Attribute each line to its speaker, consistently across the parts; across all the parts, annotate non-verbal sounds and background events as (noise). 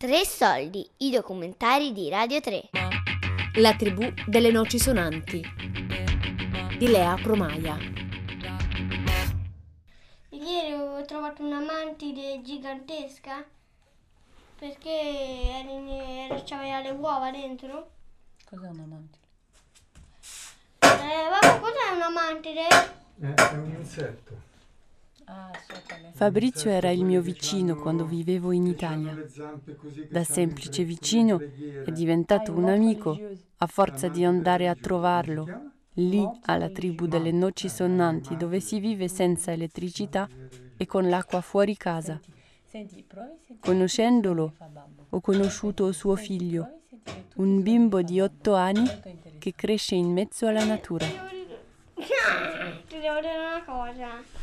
Speaker 1: Tre soldi, i documentari di Radio 3.
Speaker 2: La tribù delle noci sonanti di Lea Promaia.
Speaker 3: Ieri ho trovato una mantide gigantesca perché c'aveva le uova dentro.
Speaker 4: Cos'è una mantide?
Speaker 3: Eh, vabbè, cos'è una mantide?
Speaker 5: Eh, È un insetto.
Speaker 4: Ah, so qual è.
Speaker 6: Fabrizio era il mio vicino quando vivevo in Italia. Da semplice vicino è diventato un amico a forza di andare a trovarlo, lì alla tribù delle noci sonnanti dove si vive senza elettricità e con l'acqua fuori casa. Conoscendolo, ho conosciuto suo figlio, un bimbo di otto anni che cresce in mezzo alla natura.
Speaker 3: Ti devo dire una cosa.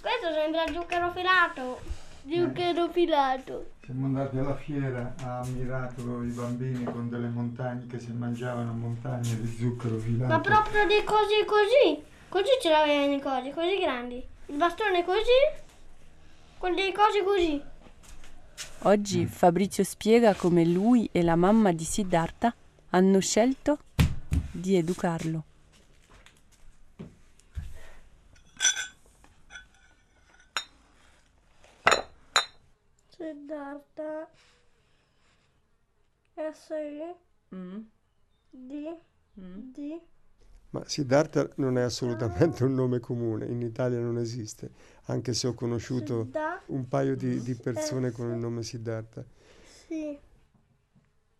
Speaker 3: Questo sembra zucchero filato. Zucchero filato.
Speaker 5: Siamo andati alla fiera, ha ammirato i bambini con delle montagne che si mangiavano montagne di zucchero filato.
Speaker 3: Ma proprio dei cosi così. Così ce l'avevano i cosi, così grandi. Il bastone così. Con dei cosi così.
Speaker 6: Oggi Fabrizio spiega come lui e la mamma di Siddhartha hanno scelto di educarlo.
Speaker 3: Siddhartha. S-I.
Speaker 4: Mm,
Speaker 3: D.
Speaker 4: mm.
Speaker 3: D.
Speaker 7: Ma Siddhartha non è assolutamente un nome comune, in Italia non esiste, anche se ho conosciuto un paio di, di persone con il nome Siddhartha.
Speaker 3: Sì.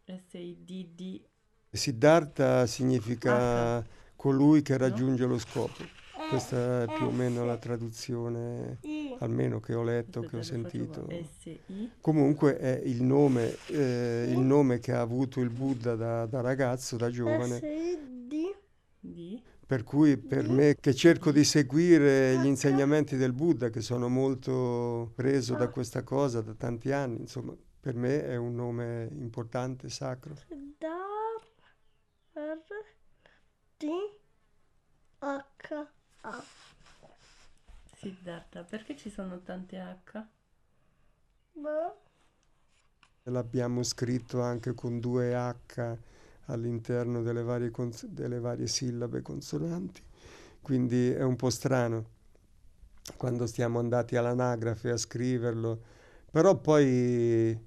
Speaker 4: S-I-D-D.
Speaker 7: Siddhartha significa colui che raggiunge lo scopo.
Speaker 3: Eh,
Speaker 7: Questa è più o meno la traduzione,
Speaker 3: I.
Speaker 7: almeno che ho letto, che ho sentito.
Speaker 4: S-I.
Speaker 7: Comunque è il nome, eh, il nome che ha avuto il Buddha da, da ragazzo, da giovane.
Speaker 3: D.
Speaker 4: D.
Speaker 7: Per cui per me che cerco di seguire gli insegnamenti del Buddha, che sono molto preso da questa cosa da tanti anni, insomma, per me è un nome importante, sacro.
Speaker 3: Dar. R. D. H. A.
Speaker 4: Siddhartha. Perché ci sono tante H?
Speaker 3: B.
Speaker 7: L'abbiamo scritto anche con due H all'interno delle varie, cons- delle varie sillabe consonanti, quindi è un po' strano quando stiamo andati all'anagrafe a scriverlo, però poi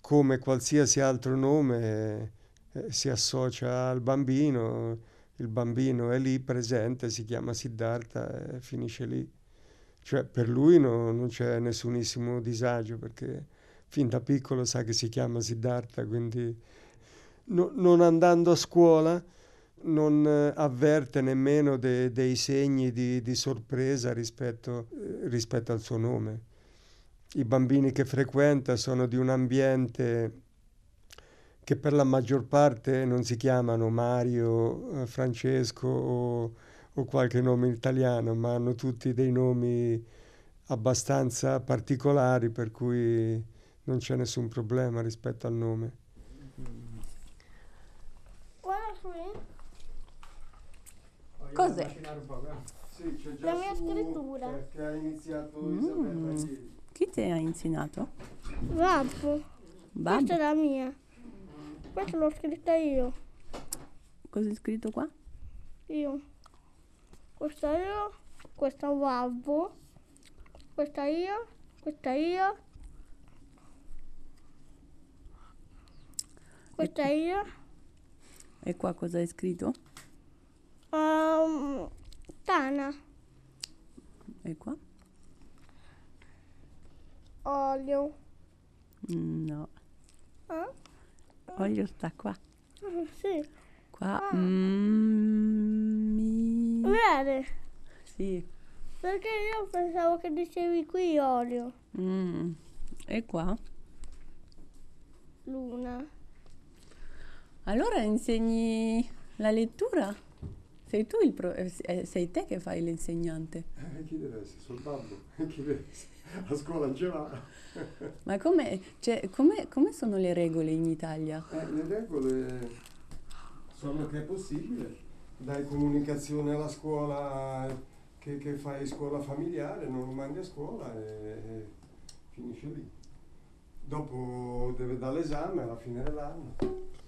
Speaker 7: come qualsiasi altro nome eh, si associa al bambino, il bambino è lì presente, si chiama Siddhartha e finisce lì. Cioè per lui no- non c'è nessunissimo disagio perché fin da piccolo sa che si chiama Siddhartha, quindi no- non andando a scuola non eh, avverte nemmeno de- dei segni di, di sorpresa rispetto, eh, rispetto al suo nome. I bambini che frequenta sono di un ambiente che per la maggior parte non si chiamano Mario, eh, Francesco o, o qualche nome italiano, ma hanno tutti dei nomi abbastanza particolari per cui non c'è nessun problema rispetto al nome.
Speaker 4: Cos'è?
Speaker 7: Sì, c'è
Speaker 3: La mia scrittura.
Speaker 7: Che, che ha iniziato
Speaker 6: Mm.
Speaker 7: Isabella.
Speaker 6: Chi ti ha insegnato?
Speaker 3: Babbo.
Speaker 6: Babbo.
Speaker 3: Questa è la mia. Questa l'ho scritta io.
Speaker 6: Cosa è scritto qua?
Speaker 3: Io. Questa io. Questa babbo. Questa io. Questa io. Questa io.
Speaker 6: E qua cosa è scritto?
Speaker 3: Um, Tana.
Speaker 6: E qua?
Speaker 3: Olio.
Speaker 6: No,
Speaker 3: Ah?
Speaker 6: olio sta qua.
Speaker 3: Ah, (laughs) Sì.
Speaker 6: Qua. mm,
Speaker 3: Vede?
Speaker 6: Sì.
Speaker 3: Perché io pensavo che dicevi qui olio.
Speaker 6: Mm. E qua?
Speaker 3: Luna.
Speaker 6: Allora insegni la lettura? Sei tu il pro- eh, eh, sei te che fai l'insegnante.
Speaker 7: Eh, chi deve essere? Sul babbo? (laughs) Chi deve essere? A scuola non ce l'ha. (laughs)
Speaker 6: Ma come, cioè, come, come sono le regole in Italia?
Speaker 7: Eh, le regole sono che è possibile. Dai comunicazione alla scuola che, che fai scuola familiare, non lo mandi a scuola e, e finisce lì. dopo deve dare l'esame alla fine dell'anno.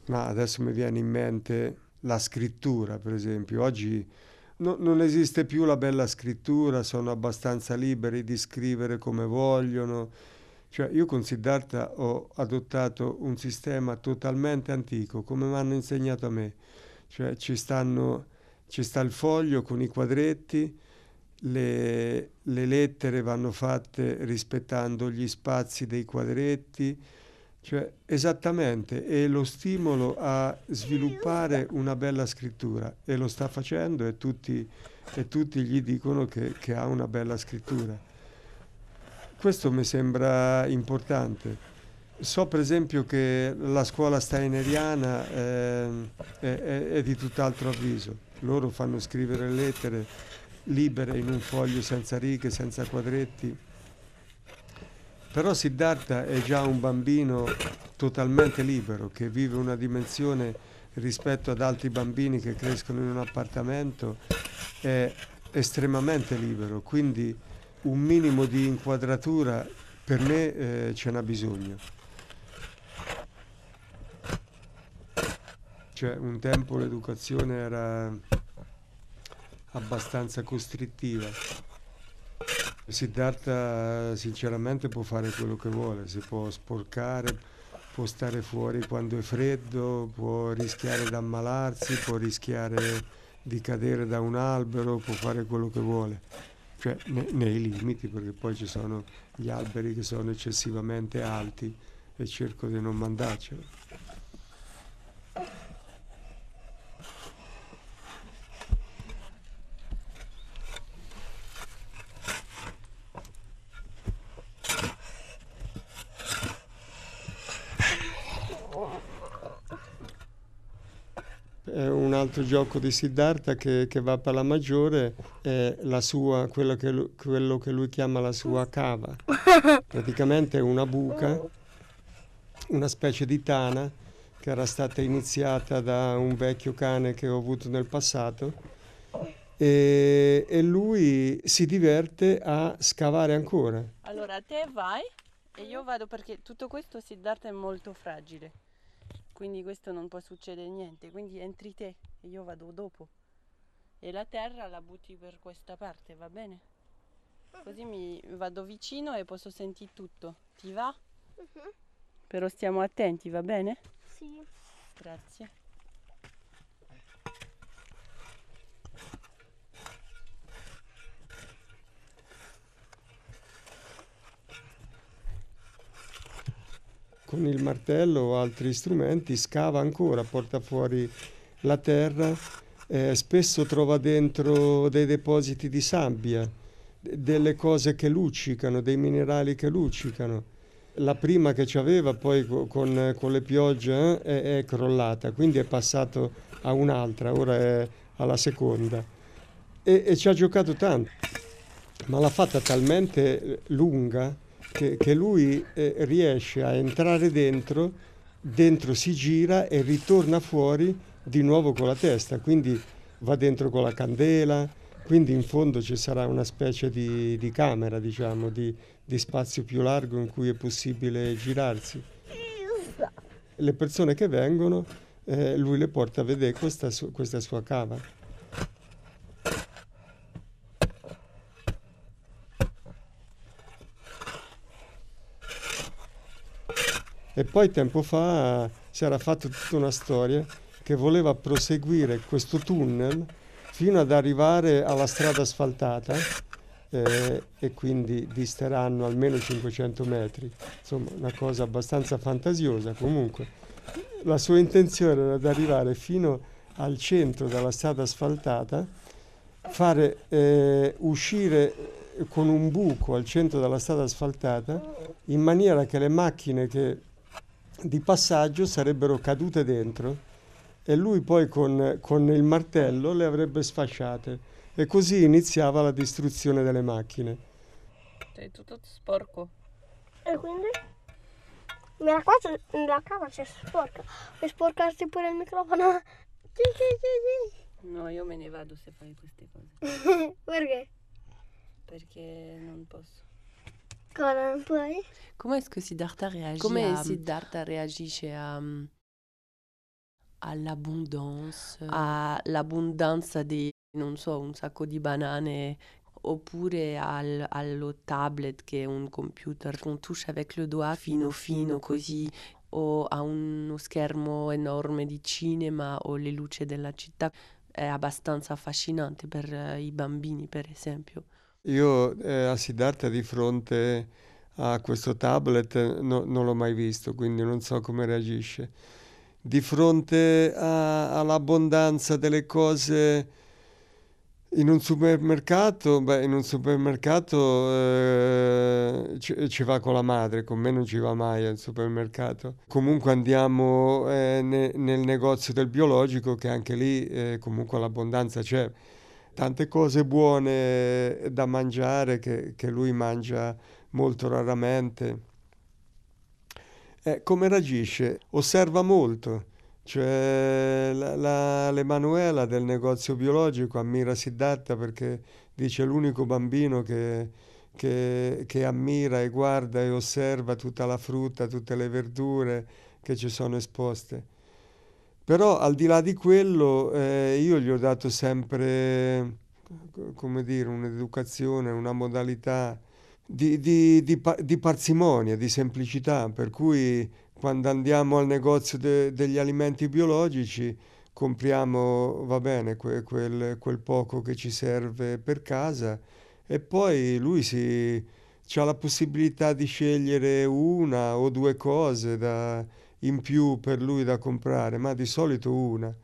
Speaker 7: Ma adesso mi viene in mente la scrittura, per esempio. Oggi no- non esiste più la bella scrittura, sono abbastanza liberi di scrivere come vogliono. Cioè, io con Siddhartha ho adottato un sistema totalmente antico, come mi hanno insegnato a me. Cioè, ci stanno, ci sta il foglio con i quadretti, le, le lettere vanno fatte rispettando gli spazi dei quadretti, cioè esattamente, è lo stimolo a sviluppare una bella scrittura e lo sta facendo e tutti, e tutti gli dicono che, che ha una bella scrittura. Questo mi sembra importante. So per esempio che la scuola steineriana eh, è, è, è di tutt'altro avviso. Loro fanno scrivere lettere libere in un foglio senza righe, senza quadretti. Però Siddhartha è già un bambino totalmente libero, che vive una dimensione rispetto ad altri bambini che crescono in un appartamento, è estremamente libero, quindi un minimo di inquadratura per me eh, ce n'ha bisogno. Cioè un tempo l'educazione era abbastanza costrittiva. Siddhartha sinceramente può fare quello che vuole, si può sporcare, può stare fuori quando è freddo, può rischiare di ammalarsi, può rischiare di cadere da un albero, può fare quello che vuole, cioè ne, nei limiti perché poi ci sono gli alberi che sono eccessivamente alti e cerco di non mandarcelo. È un altro gioco di Siddhartha che, che va per la maggiore è sua, quello, che lui, quello che lui chiama la sua cava. Praticamente è una buca, una specie di tana che era stata iniziata da un vecchio cane che ho avuto nel passato e, e lui si diverte a scavare ancora.
Speaker 6: Allora te vai e io vado perché tutto questo Siddhartha è molto fragile. Quindi questo non può succedere niente. Quindi entri te e io vado dopo. E la terra la butti per questa parte, va bene? Così mi vado vicino e posso sentire tutto. Ti va? Però stiamo attenti, va bene?
Speaker 3: Sì.
Speaker 6: Grazie.
Speaker 7: con il martello o altri strumenti scava ancora, porta fuori la terra, eh, spesso trova dentro dei depositi di sabbia, delle cose che luccicano, dei minerali che luccicano. La prima che c'aveva poi co- con, con le piogge eh, è, è crollata, quindi è passato a un'altra, ora è alla seconda. E, e ci ha giocato tanto, ma l'ha fatta talmente lunga che, che lui eh, riesce a entrare dentro, dentro si gira e ritorna fuori di nuovo con la testa, quindi va dentro con la candela, quindi in fondo ci sarà una specie di, di camera, diciamo, di, di spazio più largo in cui è possibile girarsi. Le persone che vengono, eh, lui le porta a vedere questa, su- questa sua cava. E poi tempo fa si era fatto tutta una storia che voleva proseguire questo tunnel fino ad arrivare alla strada asfaltata eh, e quindi disteranno almeno 500 metri. Insomma, una cosa abbastanza fantasiosa comunque. La sua intenzione era di arrivare fino al centro della strada asfaltata, fare eh, uscire con un buco al centro della strada asfaltata in maniera che le macchine che di passaggio sarebbero cadute dentro e lui poi con, con il martello le avrebbe sfasciate e così iniziava la distruzione delle macchine.
Speaker 6: Sei tutto sporco.
Speaker 3: E quindi? Mi racconto la cava c'è sporca. Puoi sporcarti pure il microfono? (laughs) Sì, sì, sì,
Speaker 6: No, io me ne vado se fai queste cose. (laughs)
Speaker 3: Perché?
Speaker 6: Perché non posso.
Speaker 3: Ancora non puoi?
Speaker 6: Come est-ce que Siddhartha réagit
Speaker 2: Come
Speaker 6: à-
Speaker 2: Siddhartha reagisce a, all'abbondanza?
Speaker 6: all'abbondanza di, non so, un sacco di banane oppure al- allo tablet che è un computer con touche avec le doigt fino fino così o a uno schermo enorme di cinema o le luci della città è abbastanza affascinante per eh, i bambini per esempio.
Speaker 7: Io eh, a Siddhartha di fronte a questo tablet no- non l'ho mai visto, quindi non so come reagisce. Di fronte a- all'abbondanza delle cose in un supermercato, beh, in un supermercato eh, ci, ci va con la madre, con me non ci va mai al supermercato. Comunque andiamo eh, ne- nel negozio del biologico, che anche lì eh, comunque l'abbondanza c'è tante cose buone da mangiare che, che lui mangia molto raramente. Eh, come reagisce? Osserva molto, cioè la, la- l'Emanuela del negozio biologico ammira Siddhartha perché dice l'unico bambino che, che- che ammira e guarda e osserva tutta la frutta, tutte le verdure che ci sono esposte. Però al di là di quello, eh, io gli ho dato sempre, co- come dire, un'educazione, una modalità di, di- di di parsimonia, di semplicità, per cui quando andiamo al negozio de- degli alimenti biologici compriamo, va bene, que- quel, quel poco che ci serve per casa e poi lui si, ha la possibilità di scegliere una o due cose da in più per lui da comprare, ma di solito una,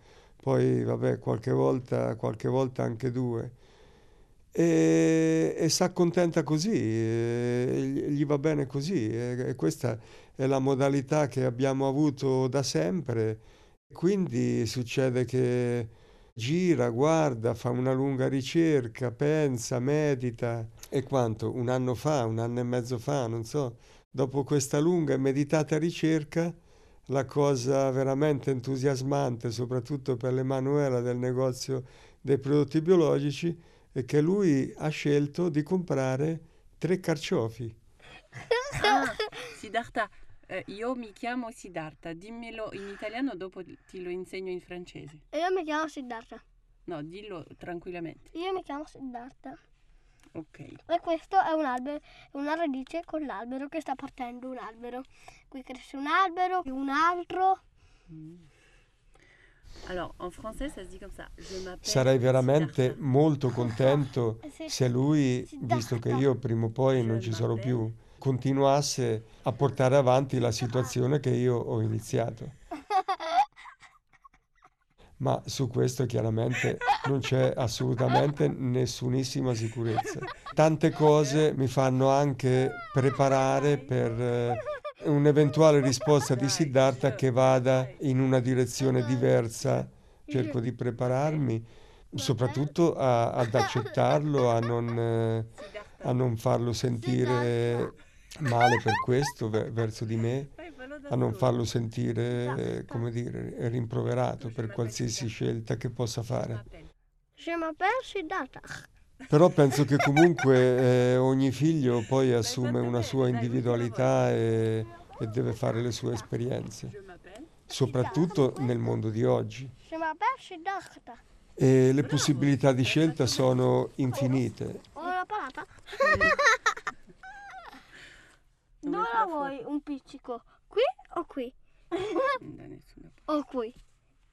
Speaker 7: poi vabbè qualche volta, qualche volta anche due. E, e si accontenta così, gli va bene così, e, e questa è la modalità che abbiamo avuto da sempre. Quindi succede che gira, guarda, fa una lunga ricerca, pensa, medita. E quanto? Un anno fa, un anno e mezzo fa, non so, dopo questa lunga e meditata ricerca, la cosa veramente entusiasmante, soprattutto per l'Emanuela del negozio dei prodotti biologici, che lui ha scelto di comprare tre carciofi.
Speaker 6: Ah, (laughs) Siddhartha, eh, io mi chiamo Siddhartha, dimmelo in italiano, dopo ti lo insegno in francese.
Speaker 3: Io mi chiamo Siddhartha.
Speaker 6: No, dillo tranquillamente.
Speaker 3: Io mi chiamo Siddhartha.
Speaker 6: Ok.
Speaker 3: E questo è un albero, una radice con l'albero che sta partendo un albero. Qui cresce un albero, un altro.
Speaker 6: Alors,
Speaker 7: Sarei veramente
Speaker 6: Siddhartha.
Speaker 7: molto contento
Speaker 3: Sì.
Speaker 7: se lui, visto che io prima o poi non ci sarò più, continuasse a portare avanti la situazione che io ho iniziato. Ma su questo chiaramente non c'è assolutamente nessunissima sicurezza. Tante cose mi fanno anche preparare per eh, un'eventuale risposta di Siddhartha che vada in una direzione diversa. Cerco di prepararmi soprattutto a- ad accettarlo, a non, a non farlo sentire male per questo ve- verso di me, a non farlo sentire, come dire, rimproverato per qualsiasi scelta che possa fare.
Speaker 3: Je m'appelle Siddhartha.
Speaker 7: Però penso che comunque eh, ogni figlio poi assume una sua individualità e, e deve fare le sue esperienze, soprattutto nel mondo di oggi. E le possibilità di scelta sono infinite.
Speaker 3: Ho la palata. Dove la vuoi un pizzico? Qui o qui?
Speaker 6: Da nessuna parte.
Speaker 3: O qui?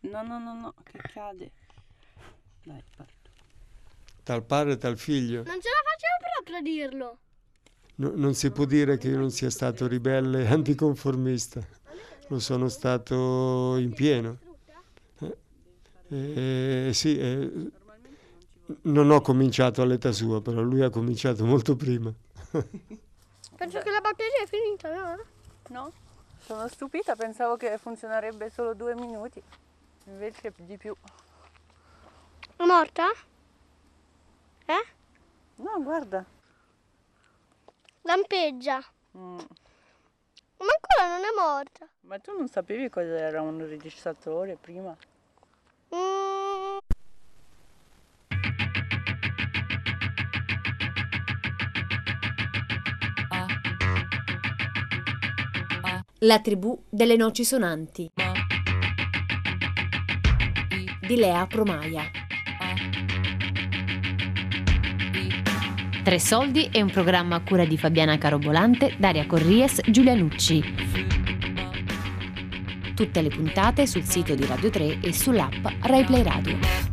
Speaker 6: No, no, no, no, che cade. Dai, parto.
Speaker 7: Tal padre, tal figlio.
Speaker 3: Non ce la facciamo proprio a dirlo.
Speaker 7: No- non si può dire che io non sia stato ribelle e anticonformista. Lo sono stato in pieno. Eh, eh, sì, eh, non ho cominciato all'età sua, però lui ha cominciato molto prima. (laughs)
Speaker 3: Penso che la batteria è finita, no?
Speaker 6: No? Sono stupita, pensavo che funzionerebbe solo due minuti. Invece di più.
Speaker 3: È morta? Eh?
Speaker 6: No, guarda.
Speaker 3: Lampeggia.
Speaker 6: Mm,
Speaker 3: Ma ancora non è morta.
Speaker 6: Ma tu non sapevi cosa era un registratore prima?
Speaker 3: Mm,
Speaker 2: La tribù delle noci sonanti di Lea Promaia.
Speaker 8: Tre soldi è un programma a cura di Fabiana Carobolante, Daria Corries, Giulia Nucci. Tutte le puntate sul sito di Radio 3 e sull'app RaiPlay Radio.